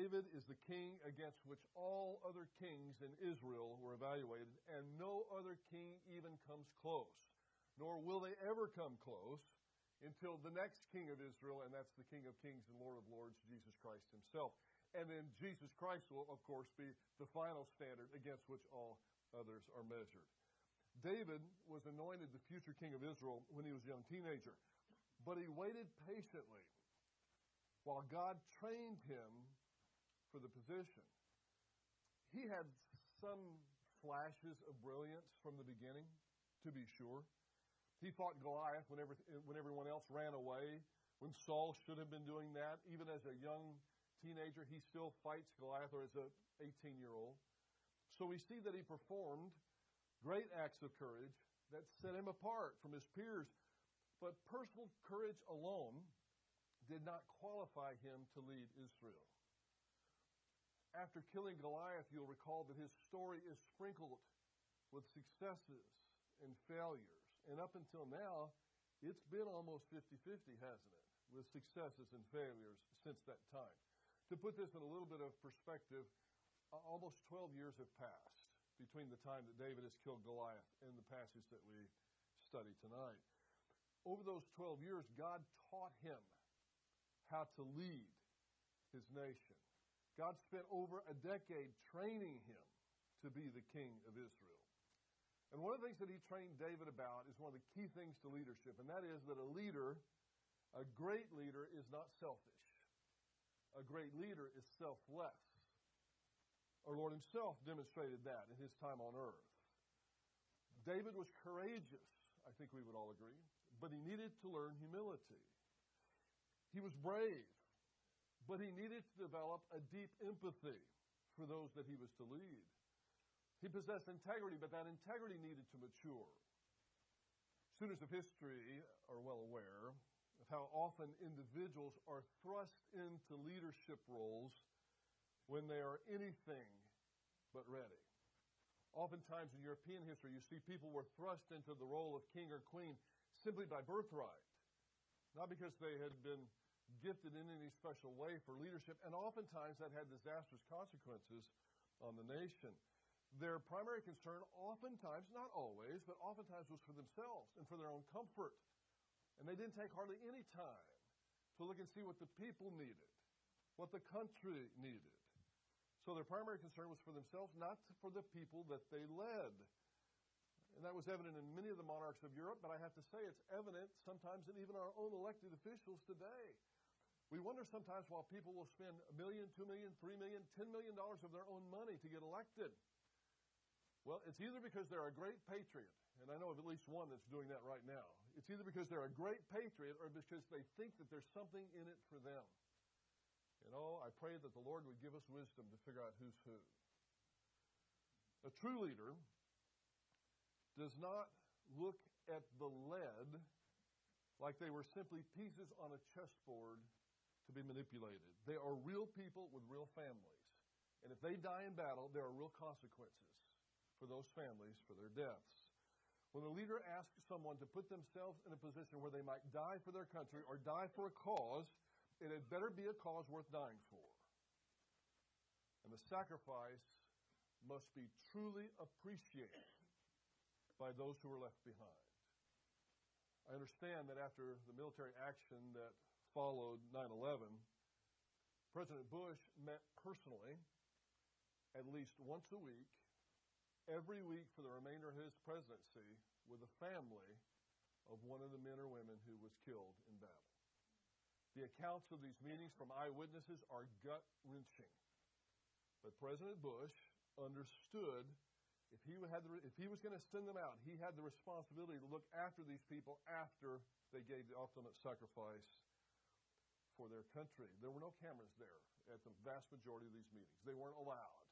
David is the king against which all other kings in Israel were evaluated, and no other king even comes close, nor will they ever come close until the next king of Israel, and that's the King of Kings and Lord of Lords, Jesus Christ himself. And then Jesus Christ will, of course, be the final standard against which all others are measured. David was anointed the future king of Israel when he was a young teenager, but he waited patiently while God trained him for the position. He had some flashes of brilliance from the beginning, to be sure. He fought Goliath whenever, when everyone else ran away, when Saul should have been doing that. Even as a young teenager, he still fights Goliath, or as an 18 year old. So we see that he performed great acts of courage that set him apart from his peers. But personal courage alone did not qualify him to lead Israel. After killing Goliath, you'll recall that his story is sprinkled with successes and failures. And up until now, it's been almost 50 50, hasn't it? With successes and failures since that time. To put this in a little bit of perspective, almost 12 years have passed between the time that David has killed Goliath and the passage that we study tonight. Over those 12 years, God taught him how to lead his nation. God spent over a decade training him to be the king of Israel. And one of the things that he trained David about is one of the key things to leadership, and that is that a leader, a great leader, is not selfish. A great leader is selfless. Our Lord Himself demonstrated that in His time on earth. David was courageous, I think we would all agree, but he needed to learn humility. He was brave, but he needed to develop a deep empathy for those that he was to lead. He possessed integrity, but that integrity needed to mature. Students of history are well aware of how often individuals are thrust into leadership roles when they are anything but ready. Oftentimes in European history, you see people were thrust into the role of king or queen simply by birthright, not because they had been gifted in any special way for leadership, and oftentimes that had disastrous consequences on the nation. Their primary concern, oftentimes, not always, but oftentimes was for themselves and for their own comfort. And they didn't take hardly any time to look and see what the people needed, what the country needed. So their primary concern was for themselves, not for the people that they led. And that was evident in many of the monarchs of Europe, but I have to say it's evident sometimes in even our own elected officials today. We wonder sometimes why people will spend a million, two million, three million, ten million dollars of their own money to get elected. Well, it's either because they're a great patriot, and I know of at least one that's doing that right now. It's either because they're a great patriot or because they think that there's something in it for them. You know, I pray that the Lord would give us wisdom to figure out who's who. A true leader does not look at the led like they were simply pieces on a chessboard to be manipulated. They are real people with real families. And if they die in battle, there are real consequences for those families for their deaths. When a leader asks someone to put themselves in a position where they might die for their country or die for a cause, it had better be a cause worth dying for. And the sacrifice must be truly appreciated by those who are left behind. I understand that after the military action that followed 9 11, President Bush met personally at least once a week every week for the remainder of his presidency with the family of one of the men or women who was killed in battle. The accounts of these meetings from eyewitnesses are gut wrenching. But President Bush understood if he, had the, if he was going to send them out, he had the responsibility to look after these people after they gave the ultimate sacrifice for their country. There were no cameras there at the vast majority of these meetings. They weren't allowed.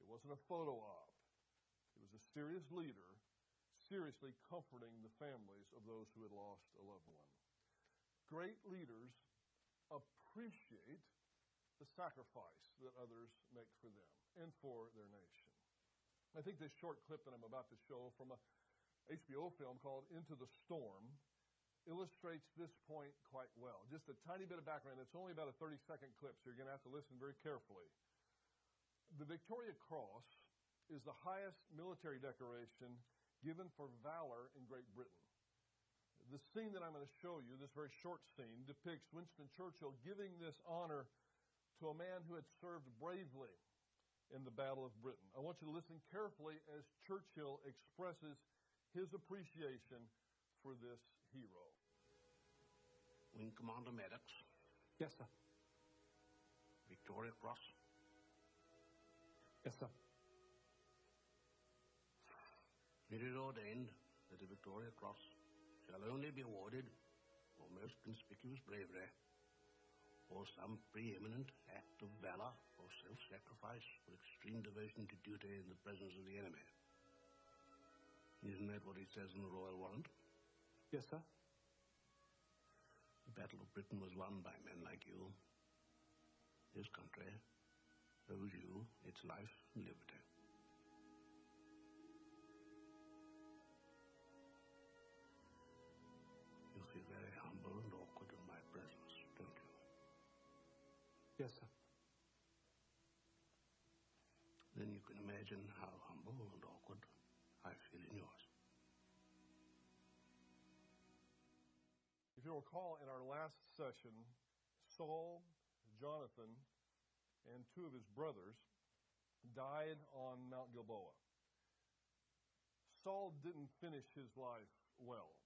It wasn't a photo op. It was a serious leader seriously comforting the families of those who had lost a loved one. Great leaders appreciate the sacrifice that others make for them and for their nation. I think this short clip that I'm about to show from a HBO film called Into the Storm illustrates this point quite well. Just a tiny bit of background. It's only about a 30 second clip, so you're going to have to listen very carefully. The Victoria Cross is the highest military decoration given for valor in Great Britain. The scene that I'm going to show you, this very short scene, depicts Winston Churchill giving this honor to a man who had served bravely in the Battle of Britain. I want you to listen carefully as Churchill expresses his appreciation for this hero. Wing Commander Maddox, Yes, sir. Victoria Cross. Yes, sir. It is ordained that the Victoria Cross shall only be awarded for most conspicuous bravery or some preeminent act of valor or self-sacrifice or extreme devotion to duty in the presence of the enemy. Isn't that what it says in the Royal Warrant? Yes, sir. The Battle of Britain was won by men like you. This country owes you its life and liberty. You feel very humble and awkward in my presence, don't you? Yes, sir. Then you can imagine how humble and awkward I feel in yours. If you recall, in our last session, Saul, Jonathan, and two of his brothers died on Mount Gilboa. Saul didn't finish his life well,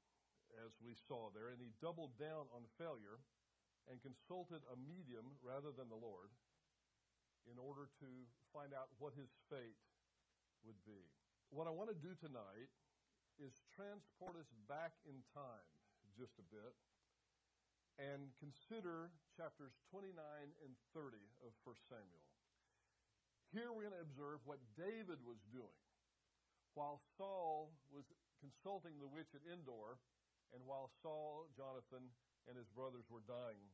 as we saw there, and he doubled down on failure and consulted a medium rather than the Lord in order to find out what his fate would be. What I want to do tonight is transport us back in time just a bit and consider chapters 29 and 30 of 1 Samuel. Here we're going to observe what David was doing while Saul was consulting the witch at Endor and while Saul, Jonathan, and his brothers were dying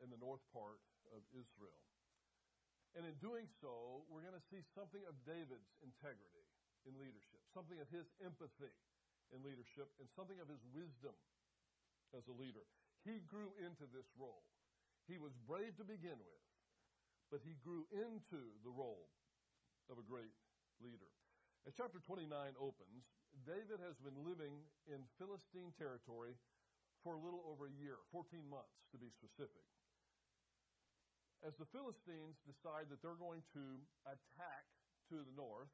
in the north part of Israel. And in doing so, we're going to see something of David's integrity in leadership, something of his empathy in leadership, and something of his wisdom as a leader. He grew into this role. He was brave to begin with, but he grew into the role of a great leader. As chapter 29 opens, David has been living in Philistine territory for a little over a year, 14 months to be specific. As the Philistines decide that they're going to attack to the north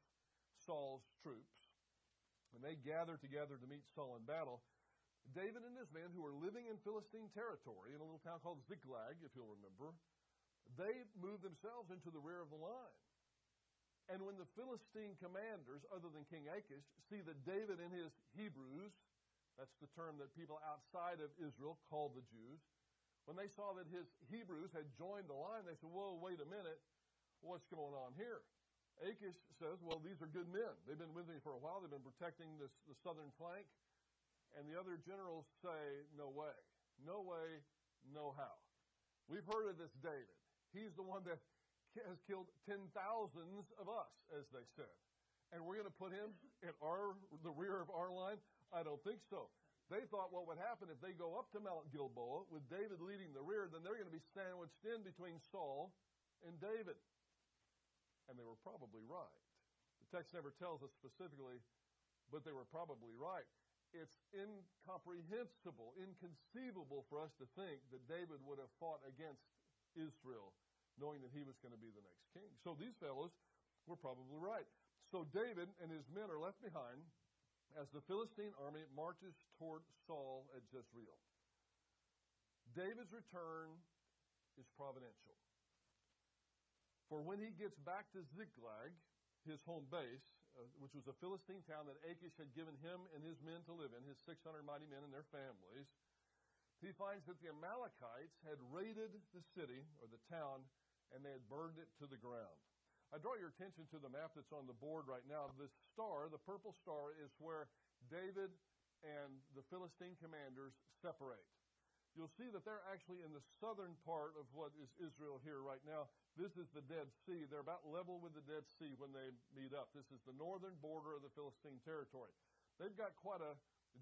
Saul's troops, and they gather together to meet Saul in battle, David and his men, who are living in Philistine territory in a little town called Ziklag, if you'll remember, they move themselves into the rear of the line. And when the Philistine commanders, other than King Achish, see that David and his Hebrews, that's the term that people outside of Israel called the Jews, when they saw that his Hebrews had joined the line, they said, Whoa, wait a minute, what's going on here? Achish says, Well, these are good men. They've been with me for a while, they've been protecting this, the southern flank. And the other generals say, No way. No way, no how. We've heard of this David. He's the one that has killed ten thousands of us, as they said. And we're going to put him in our the rear of our line? I don't think so. They thought what would happen if they go up to Mount Gilboa with David leading the rear, then they're going to be sandwiched in between Saul and David. And they were probably right. The text never tells us specifically, but they were probably right it's incomprehensible, inconceivable for us to think that David would have fought against Israel knowing that he was going to be the next king. So these fellows were probably right. So David and his men are left behind as the Philistine army marches toward Saul at Jezreel. David's return is providential. For when he gets back to Ziklag, his home base, uh, which was a Philistine town that Achish had given him and his men to live in, his 600 mighty men and their families, he finds that the Amalekites had raided the city or the town and they had burned it to the ground. I draw your attention to the map that's on the board right now. The star, the purple star, is where David and the Philistine commanders separate. You'll see that they're actually in the southern part of what is Israel here right now. This is the Dead Sea. They're about level with the Dead Sea when they meet up. This is the northern border of the Philistine territory. They've got quite a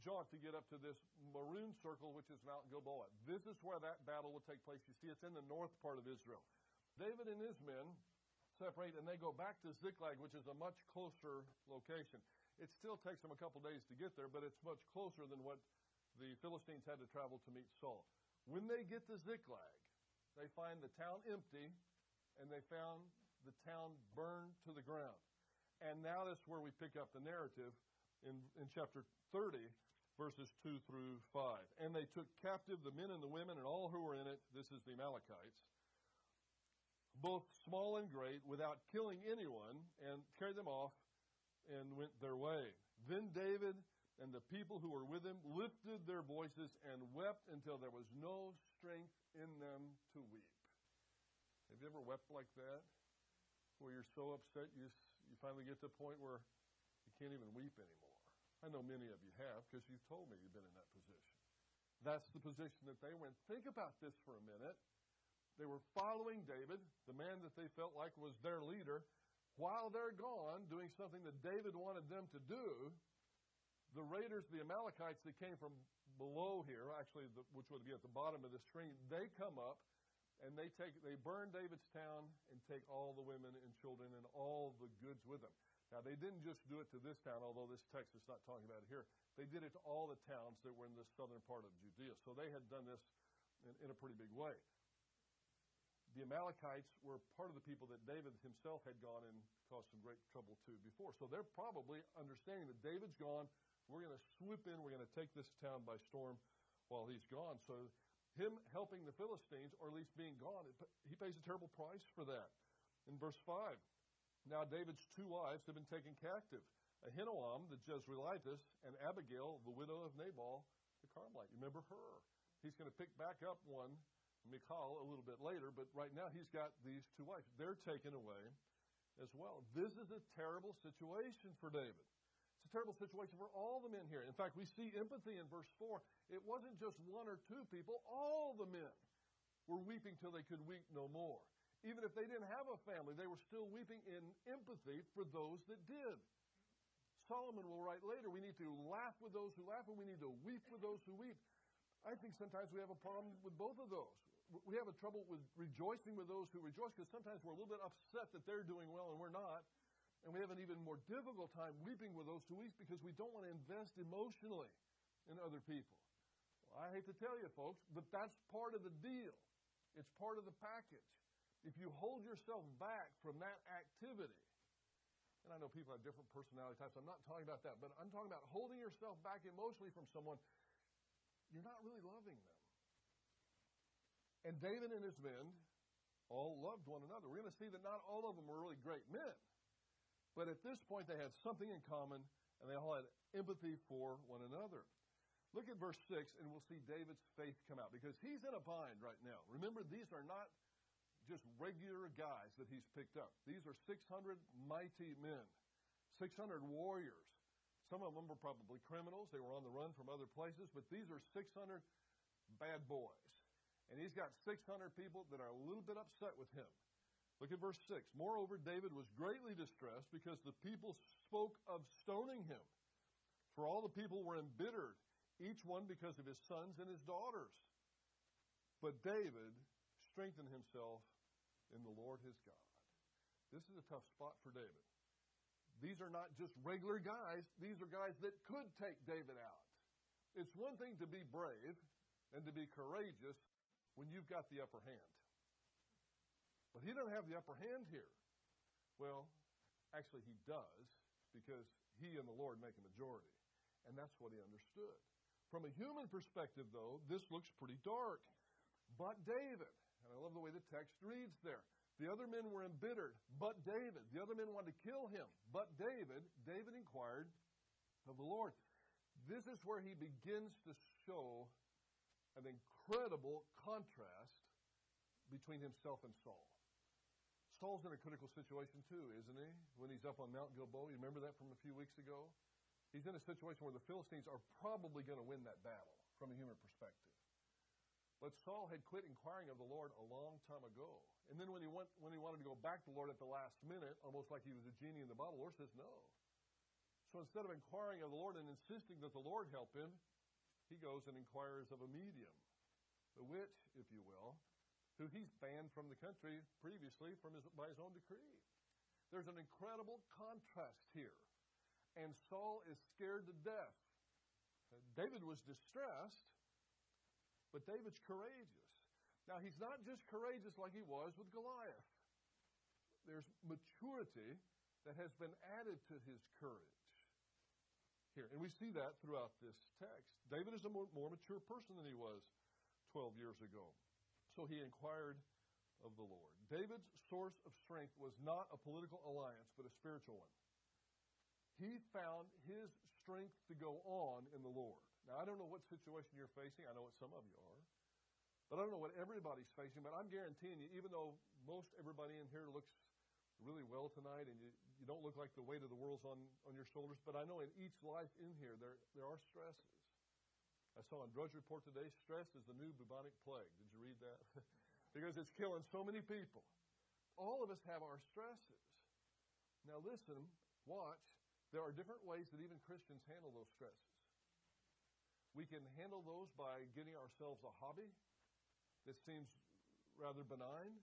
jaunt to get up to this maroon circle, which is Mount Gilboa. This is where that battle will take place. You see, it's in the north part of Israel. David and his men separate and they go back to Ziklag, which is a much closer location. It still takes them a couple days to get there, but it's much closer than what the Philistines had to travel to meet Saul. When they get to Ziklag, they find the town empty and they found the town burned to the ground. And now that's where we pick up the narrative in, in chapter 30, verses 2 through 5. And they took captive the men and the women and all who were in it. This is the Amalekites, both small and great, without killing anyone, and carried them off and went their way. Then David and the people who were with him lifted their voices and wept until there was no strength in them to weep. Have you ever wept like that? Where you're so upset you, you finally get to a point where you can't even weep anymore. I know many of you have because you've told me you've been in that position. That's the position that they were in. Think about this for a minute. They were following David, the man that they felt like was their leader, while they're gone doing something that David wanted them to do. The raiders, the Amalekites that came from below here, actually, the, which would be at the bottom of the stream, they come up and they take they burn David's town and take all the women and children and all the goods with them. Now they didn't just do it to this town, although this text is not talking about it here. They did it to all the towns that were in the southern part of Judea. So they had done this in, in a pretty big way. The Amalekites were part of the people that David himself had gone and caused some great trouble to before. So they're probably understanding that David's gone. We're going to swoop in. We're going to take this town by storm while he's gone. So him helping the Philistines, or at least being gone, he pays a terrible price for that. In verse 5, now David's two wives have been taken captive Ahinoam, the Jezreelitess, and Abigail, the widow of Nabal, the Carmelite. You remember her? He's going to pick back up one, Michal, a little bit later, but right now he's got these two wives. They're taken away as well. This is a terrible situation for David a terrible situation for all the men here. In fact, we see empathy in verse 4. It wasn't just one or two people, all the men were weeping till they could weep no more. Even if they didn't have a family, they were still weeping in empathy for those that did. Solomon will write later, we need to laugh with those who laugh and we need to weep with those who weep. I think sometimes we have a problem with both of those. We have a trouble with rejoicing with those who rejoice because sometimes we're a little bit upset that they're doing well and we're not. And we have an even more difficult time weeping with those who weep because we don't want to invest emotionally in other people. Well, I hate to tell you, folks, but that's part of the deal. It's part of the package. If you hold yourself back from that activity, and I know people have different personality types, I'm not talking about that, but I'm talking about holding yourself back emotionally from someone, you're not really loving them. And David and his men all loved one another. We're going to see that not all of them were really great men. But at this point, they had something in common, and they all had empathy for one another. Look at verse 6, and we'll see David's faith come out because he's in a bind right now. Remember, these are not just regular guys that he's picked up. These are 600 mighty men, 600 warriors. Some of them were probably criminals. They were on the run from other places, but these are 600 bad boys. And he's got 600 people that are a little bit upset with him. Look at verse 6. Moreover, David was greatly distressed because the people spoke of stoning him. For all the people were embittered, each one because of his sons and his daughters. But David strengthened himself in the Lord his God. This is a tough spot for David. These are not just regular guys, these are guys that could take David out. It's one thing to be brave and to be courageous when you've got the upper hand. But he doesn't have the upper hand here. Well, actually, he does because he and the Lord make a majority. And that's what he understood. From a human perspective, though, this looks pretty dark. But David, and I love the way the text reads there. The other men were embittered, but David. The other men wanted to kill him, but David. David inquired of the Lord. This is where he begins to show an incredible contrast between himself and Saul. Saul's in a critical situation too, isn't he? When he's up on Mount Gilboa. You remember that from a few weeks ago? He's in a situation where the Philistines are probably going to win that battle from a human perspective. But Saul had quit inquiring of the Lord a long time ago. And then when he, went, when he wanted to go back to the Lord at the last minute, almost like he was a genie in the bottle, the Lord says, no. So instead of inquiring of the Lord and insisting that the Lord help him, he goes and inquires of a medium, the witch, if you will, who he's banned from the country previously from his, by his own decree. There's an incredible contrast here. And Saul is scared to death. Uh, David was distressed, but David's courageous. Now, he's not just courageous like he was with Goliath. There's maturity that has been added to his courage here. And we see that throughout this text. David is a more, more mature person than he was 12 years ago. So he inquired of the Lord. David's source of strength was not a political alliance, but a spiritual one. He found his strength to go on in the Lord. Now, I don't know what situation you're facing. I know what some of you are. But I don't know what everybody's facing. But I'm guaranteeing you, even though most everybody in here looks really well tonight and you, you don't look like the weight of the world's on, on your shoulders, but I know in each life in here there, there are stresses. I saw on Drudge Report today, stress is the new bubonic plague. Did you read that? because it's killing so many people. All of us have our stresses. Now listen, watch. There are different ways that even Christians handle those stresses. We can handle those by getting ourselves a hobby that seems rather benign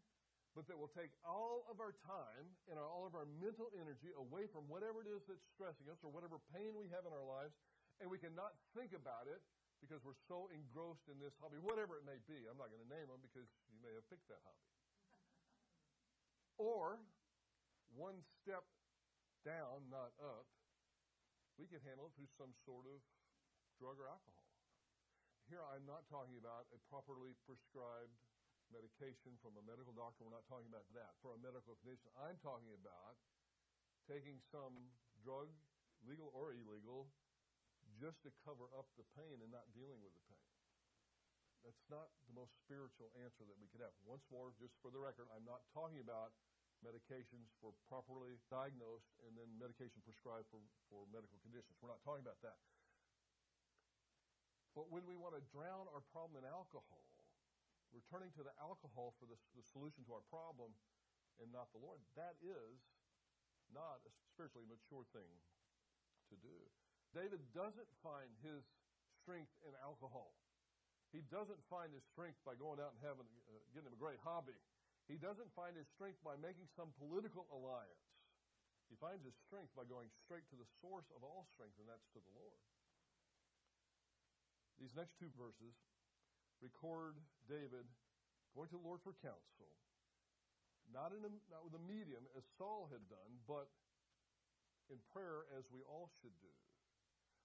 but that will take all of our time and all of our mental energy away from whatever it is that's stressing us or whatever pain we have in our lives, and we cannot think about it because we're so engrossed in this hobby, whatever it may be. I'm not going to name them because you may have picked that hobby. or one step down, not up, we can handle it through some sort of drug or alcohol. Here, I'm not talking about a properly prescribed medication from a medical doctor. We're not talking about that. For a medical condition, I'm talking about taking some drug, legal or illegal, just to cover up the pain and not dealing with the pain. That's not the most spiritual answer that we could have. Once more, just for the record, I'm not talking about medications for properly diagnosed and then medication prescribed for, for medical conditions. We're not talking about that. But when we want to drown our problem in alcohol, we're turning to the alcohol for the, the solution to our problem and not the Lord. That is not a spiritually mature thing to do. David doesn't find his strength in alcohol. He doesn't find his strength by going out and having, uh, getting him a great hobby. He doesn't find his strength by making some political alliance. He finds his strength by going straight to the source of all strength, and that's to the Lord. These next two verses record David going to the Lord for counsel, not, in a, not with a medium as Saul had done, but in prayer as we all should do.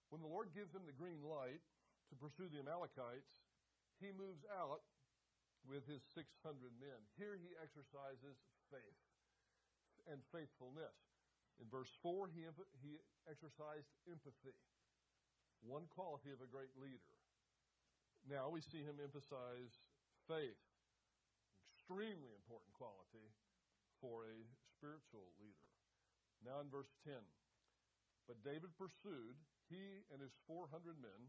When the Lord gives him the green light to pursue the Amalekites, he moves out with his 600 men. Here he exercises faith and faithfulness. In verse 4, he, he exercised empathy, one quality of a great leader. Now we see him emphasize faith, extremely important quality for a spiritual leader. Now in verse 10, but David pursued, he and his 400 men,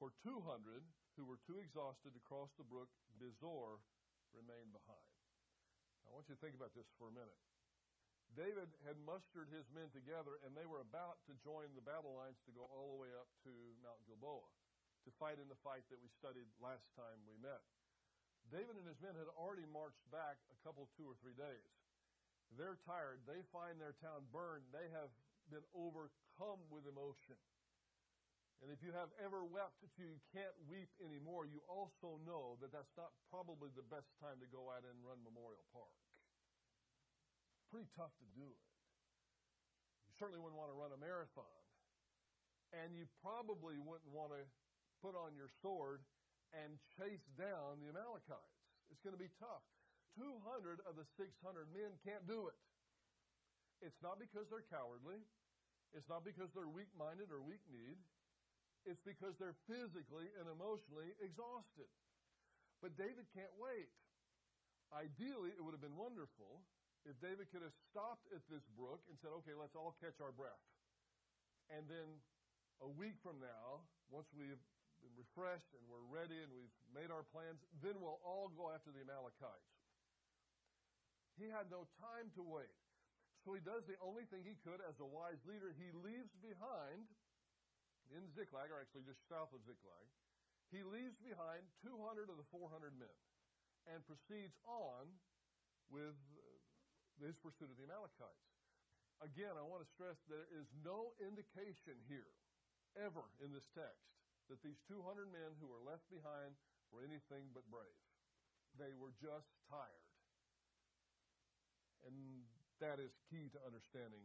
for 200 who were too exhausted to cross the brook Besor remained behind. Now, I want you to think about this for a minute. David had mustered his men together, and they were about to join the battle lines to go all the way up to Mount Gilboa to fight in the fight that we studied last time we met. David and his men had already marched back a couple, two or three days. They're tired. They find their town burned. They have been overcome with emotion. And if you have ever wept till you can't weep anymore, you also know that that's not probably the best time to go out and run Memorial Park. Pretty tough to do it. You certainly wouldn't want to run a marathon. And you probably wouldn't want to put on your sword and chase down the Amalekites. It's going to be tough. 200 of the 600 men can't do it. It's not because they're cowardly. It's not because they're weak minded or weak kneed. It's because they're physically and emotionally exhausted. But David can't wait. Ideally, it would have been wonderful if David could have stopped at this brook and said, okay, let's all catch our breath. And then a week from now, once we've been refreshed and we're ready and we've made our plans, then we'll all go after the Amalekites. He had no time to wait. So he does the only thing he could as a wise leader. He leaves behind, in Ziklag, or actually just south of Ziklag, he leaves behind 200 of the 400 men and proceeds on with uh, his pursuit of the Amalekites. Again, I want to stress there is no indication here, ever in this text, that these 200 men who were left behind were anything but brave. They were just tired. And that is key to understanding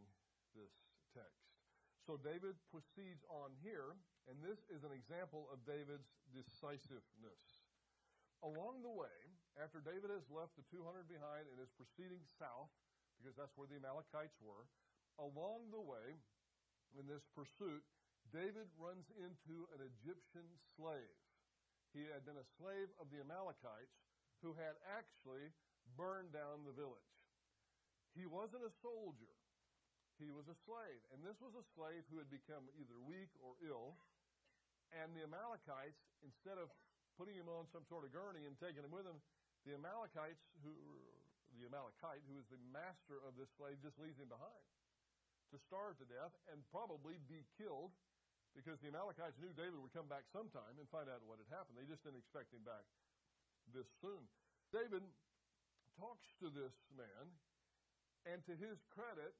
this text. So David proceeds on here, and this is an example of David's decisiveness. Along the way, after David has left the 200 behind and is proceeding south, because that's where the Amalekites were, along the way in this pursuit, David runs into an Egyptian slave. He had been a slave of the Amalekites who had actually burned down the village. He wasn't a soldier. He was a slave. And this was a slave who had become either weak or ill. And the Amalekites, instead of putting him on some sort of gurney and taking him with them, the Amalekites, who the Amalekite, who is the master of this slave, just leaves him behind to starve to death and probably be killed because the Amalekites knew David would come back sometime and find out what had happened. They just didn't expect him back this soon. David talks to this man, and to his credit,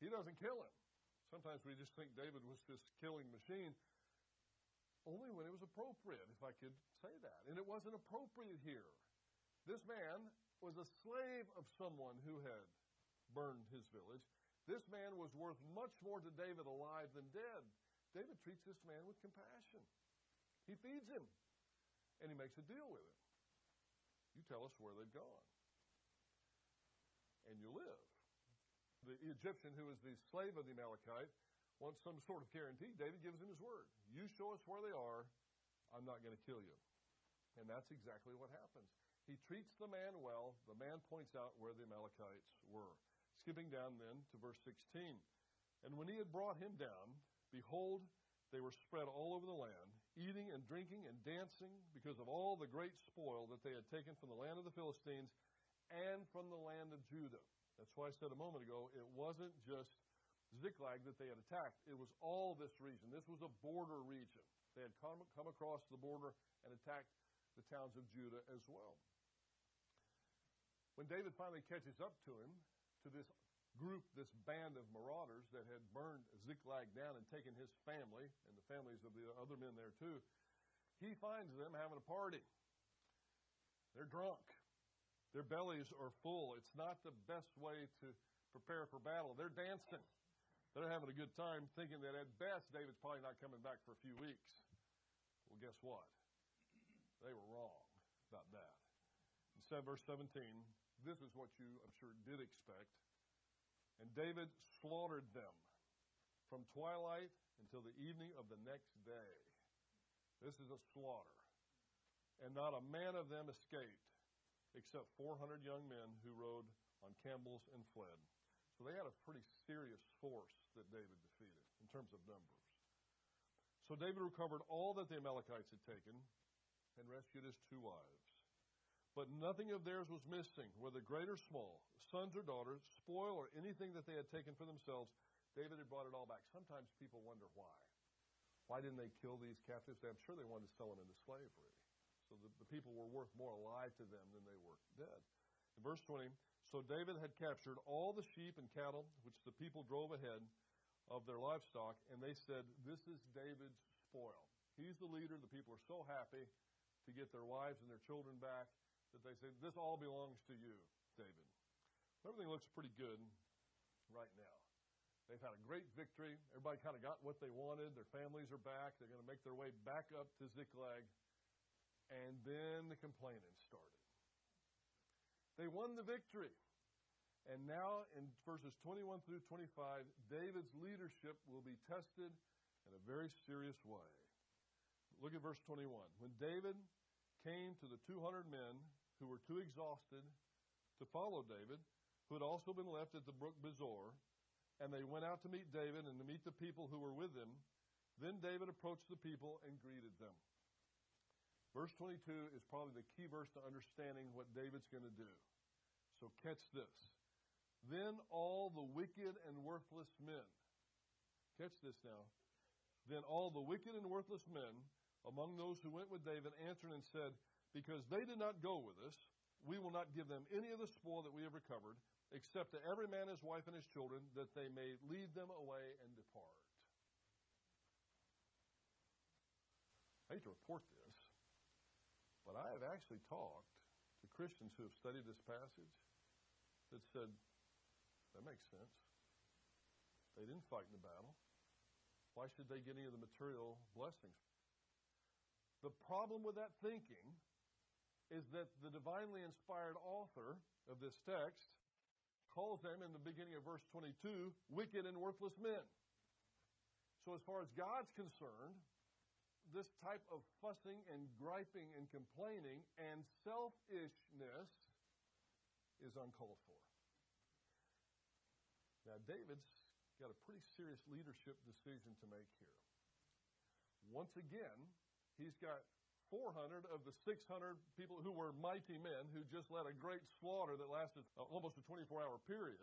he doesn't kill him. Sometimes we just think David was this killing machine, only when it was appropriate, if I could say that. And it wasn't appropriate here. This man was a slave of someone who had burned his village. This man was worth much more to David alive than dead. David treats this man with compassion. He feeds him, and he makes a deal with him. You tell us where they've gone, and you live. The Egyptian, who is the slave of the Amalekite, wants some sort of guarantee. David gives him his word. You show us where they are, I'm not going to kill you. And that's exactly what happens. He treats the man well. The man points out where the Amalekites were. Skipping down then to verse 16. And when he had brought him down, behold, they were spread all over the land, eating and drinking and dancing because of all the great spoil that they had taken from the land of the Philistines and from the land of Judah. That's why I said a moment ago, it wasn't just Ziklag that they had attacked. It was all this region. This was a border region. They had come, come across the border and attacked the towns of Judah as well. When David finally catches up to him, to this group, this band of marauders that had burned Ziklag down and taken his family and the families of the other men there too, he finds them having a party. They're drunk. Their bellies are full. It's not the best way to prepare for battle. They're dancing. They're having a good time, thinking that at best David's probably not coming back for a few weeks. Well, guess what? They were wrong about that. In verse 17, this is what you, I'm sure, did expect. And David slaughtered them from twilight until the evening of the next day. This is a slaughter. And not a man of them escaped, except 400 young men who rode on camels and fled. So they had a pretty serious force that David defeated in terms of numbers. So David recovered all that the Amalekites had taken and rescued his two wives. But nothing of theirs was missing, whether great or small, sons or daughters, spoil or anything that they had taken for themselves. David had brought it all back. Sometimes people wonder why. Why didn't they kill these captives? I'm sure they wanted to sell them into slavery. So the, the people were worth more alive to them than they were dead. In verse 20, so David had captured all the sheep and cattle which the people drove ahead of their livestock, and they said, This is David's spoil. He's the leader. The people are so happy to get their wives and their children back that they say, This all belongs to you, David. Everything looks pretty good right now. They've had a great victory. Everybody kind of got what they wanted. Their families are back. They're going to make their way back up to Ziklag. And then the complaining started. They won the victory. And now in verses 21 through 25, David's leadership will be tested in a very serious way. Look at verse 21. When David came to the 200 men who were too exhausted to follow David, who had also been left at the brook Besor, and they went out to meet David and to meet the people who were with him. Then David approached the people and greeted them. Verse 22 is probably the key verse to understanding what David's going to do. So catch this. Then all the wicked and worthless men, catch this now. Then all the wicked and worthless men among those who went with David answered and said, Because they did not go with us, we will not give them any of the spoil that we have recovered, except to every man his wife and his children, that they may lead them away and depart. I hate to report this, but I have actually talked to Christians who have studied this passage that said, that makes sense. They didn't fight in the battle. Why should they get any of the material blessings? The problem with that thinking is that the divinely inspired author of this text calls them in the beginning of verse 22 wicked and worthless men. So, as far as God's concerned, this type of fussing and griping and complaining and selfishness is uncalled for. Now, David's got a pretty serious leadership decision to make here. Once again, he's got 400 of the 600 people who were mighty men who just led a great slaughter that lasted uh, almost a 24 hour period.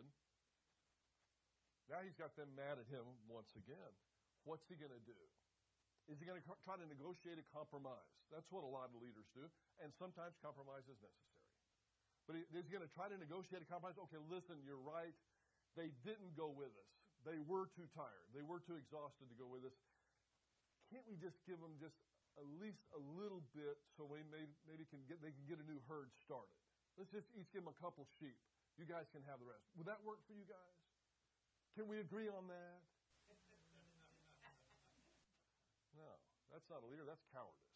Now he's got them mad at him once again. What's he going to do? Is he going to try to negotiate a compromise? That's what a lot of leaders do, and sometimes compromise is necessary. But is he going to try to negotiate a compromise? Okay, listen, you're right. They didn't go with us. They were too tired. They were too exhausted to go with us. Can't we just give them just at least a little bit so we may, maybe can get, they can get a new herd started? Let's just each give them a couple sheep. You guys can have the rest. Would that work for you guys? Can we agree on that? No, that's not a leader. That's cowardice.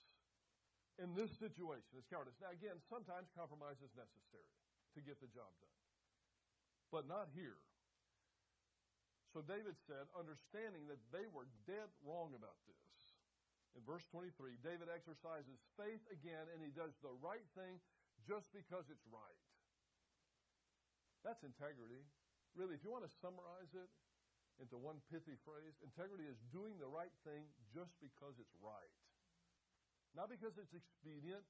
In this situation, it's cowardice. Now, again, sometimes compromise is necessary to get the job done, but not here. So David said, understanding that they were dead wrong about this. In verse 23, David exercises faith again, and he does the right thing just because it's right. That's integrity. Really, if you want to summarize it into one pithy phrase, integrity is doing the right thing just because it's right. Not because it's expedient,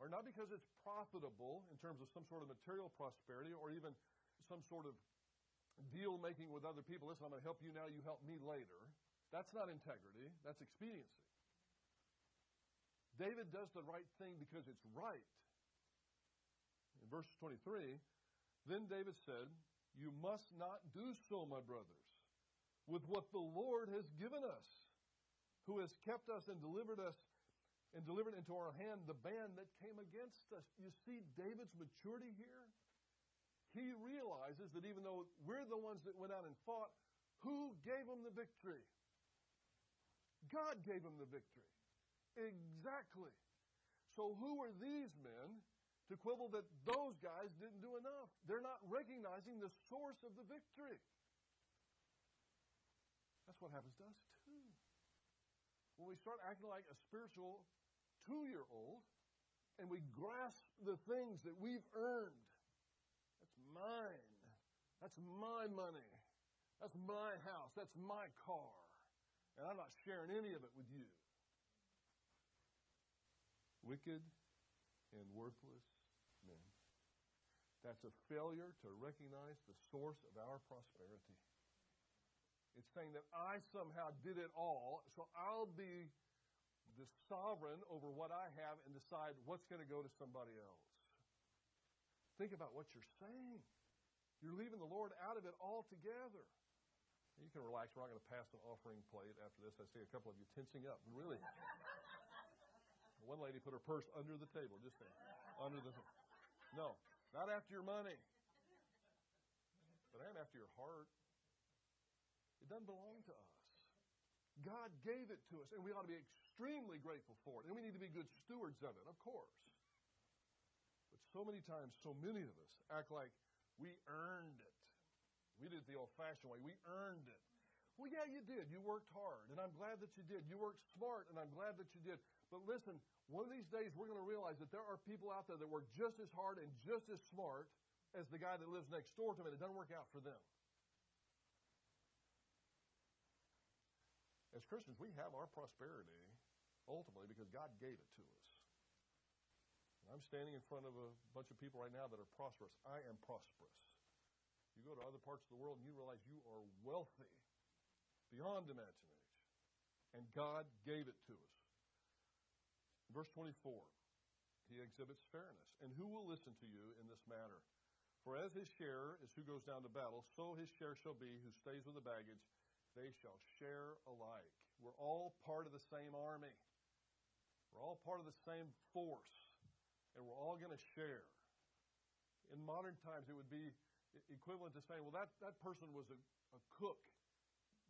or not because it's profitable in terms of some sort of material prosperity, or even some sort of deal making with other people. Listen, I'm going to help you now, you help me later. That's not integrity, that's expediency. David does the right thing because it's right. In verse 23, then David said, You must not do so, my brothers, with what the Lord has given us, who has kept us and delivered us and delivered into our hand the band that came against us. You see David's maturity here? he realizes that even though we're the ones that went out and fought, who gave him the victory? God gave him the victory. Exactly. So who are these men to quibble that those guys didn't do enough? They're not recognizing the source of the victory. That's what happens to us too. When we start acting like a spiritual two year old and we grasp the things that we've earned that's mine. That's my money. That's my house. That's my car. And I'm not sharing any of it with you. Wicked and worthless men. That's a failure to recognize the source of our prosperity. It's saying that I somehow did it all, so I'll be the sovereign over what I have and decide what's going to go to somebody else. Think about what you're saying. You're leaving the Lord out of it altogether. You can relax. We're not going to pass an offering plate after this. I see a couple of you tensing up. Really. One lady put her purse under the table, just saying. Under the. No, not after your money. But I am after your heart. It doesn't belong to us. God gave it to us, and we ought to be extremely grateful for it. And we need to be good stewards of it, of course. But so many times, so many of us act like we earned it. We did it the old fashioned way. We earned it. Well, yeah, you did. You worked hard, and I'm glad that you did. You worked smart, and I'm glad that you did. But listen, one of these days we're going to realize that there are people out there that work just as hard and just as smart as the guy that lives next door to them, and it doesn't work out for them. As Christians, we have our prosperity ultimately because God gave it to us. I'm standing in front of a bunch of people right now that are prosperous. I am prosperous. You go to other parts of the world and you realize you are wealthy beyond imagination. And God gave it to us. Verse 24, he exhibits fairness. And who will listen to you in this matter? For as his share is who goes down to battle, so his share shall be who stays with the baggage. They shall share alike. We're all part of the same army. We're all part of the same force. And we're all going to share. In modern times, it would be equivalent to saying, well, that, that person was a, a cook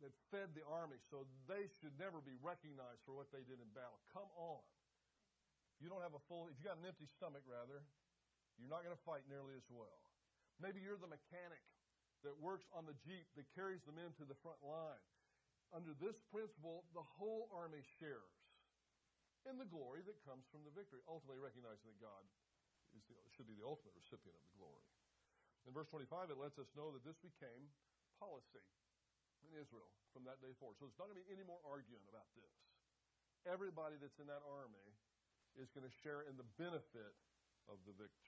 that fed the army, so they should never be recognized for what they did in battle. Come on. You don't have a full, if you got an empty stomach, rather, you're not going to fight nearly as well. Maybe you're the mechanic that works on the Jeep that carries them into the front line. Under this principle, the whole army shares in the glory that comes from the victory, ultimately recognizing that God the, should be the ultimate recipient of the glory. In verse 25, it lets us know that this became policy in Israel from that day forward. So there's not going to be any more arguing about this. Everybody that's in that army is going to share in the benefit of the victory.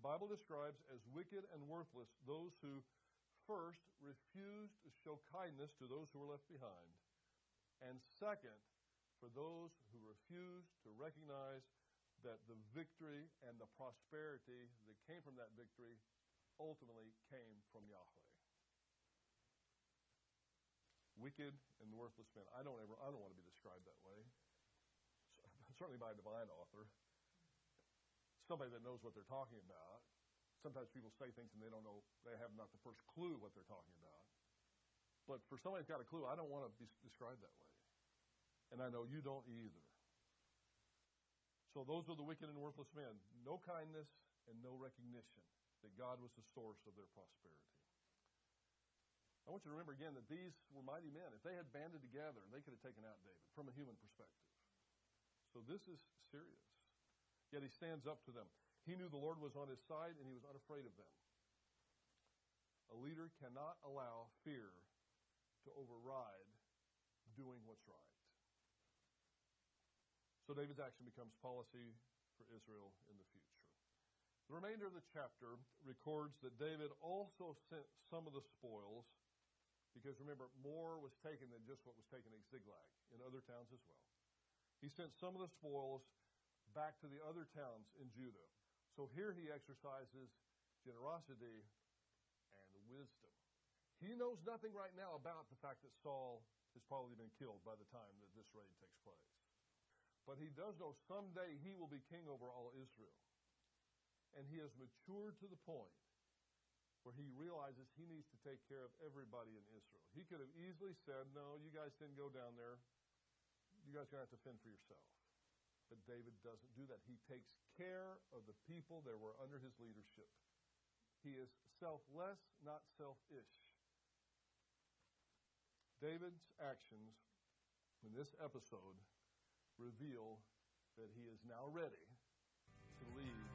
The Bible describes as wicked and worthless those who first refused to show kindness to those who were left behind, and second, for those who refused to recognize that the victory and the prosperity that came from that victory ultimately came from Yahweh. Wicked and worthless men. I don't ever I don't want to be described that way. Certainly by a divine author somebody that knows what they're talking about. Sometimes people say things and they don't know, they have not the first clue what they're talking about. But for somebody who's got a clue, I don't want to be described that way. And I know you don't either. So those are the wicked and worthless men. No kindness and no recognition that God was the source of their prosperity. I want you to remember again that these were mighty men. If they had banded together, they could have taken out David from a human perspective. So this is serious. Yet he stands up to them. He knew the Lord was on his side and he was unafraid of them. A leader cannot allow fear to override doing what's right. So David's action becomes policy for Israel in the future. The remainder of the chapter records that David also sent some of the spoils, because remember, more was taken than just what was taken at Ziklag, in other towns as well. He sent some of the spoils back to the other towns in Judah. So here he exercises generosity and wisdom. He knows nothing right now about the fact that Saul has probably been killed by the time that this raid takes place. But he does know someday he will be king over all Israel. And he has matured to the point where he realizes he needs to take care of everybody in Israel. He could have easily said, No, you guys didn't go down there. You guys are going to have to fend for yourself. But David doesn't do that. He takes care of the people that were under his leadership. He is selfless, not selfish. David's actions in this episode reveal that he is now ready to lead.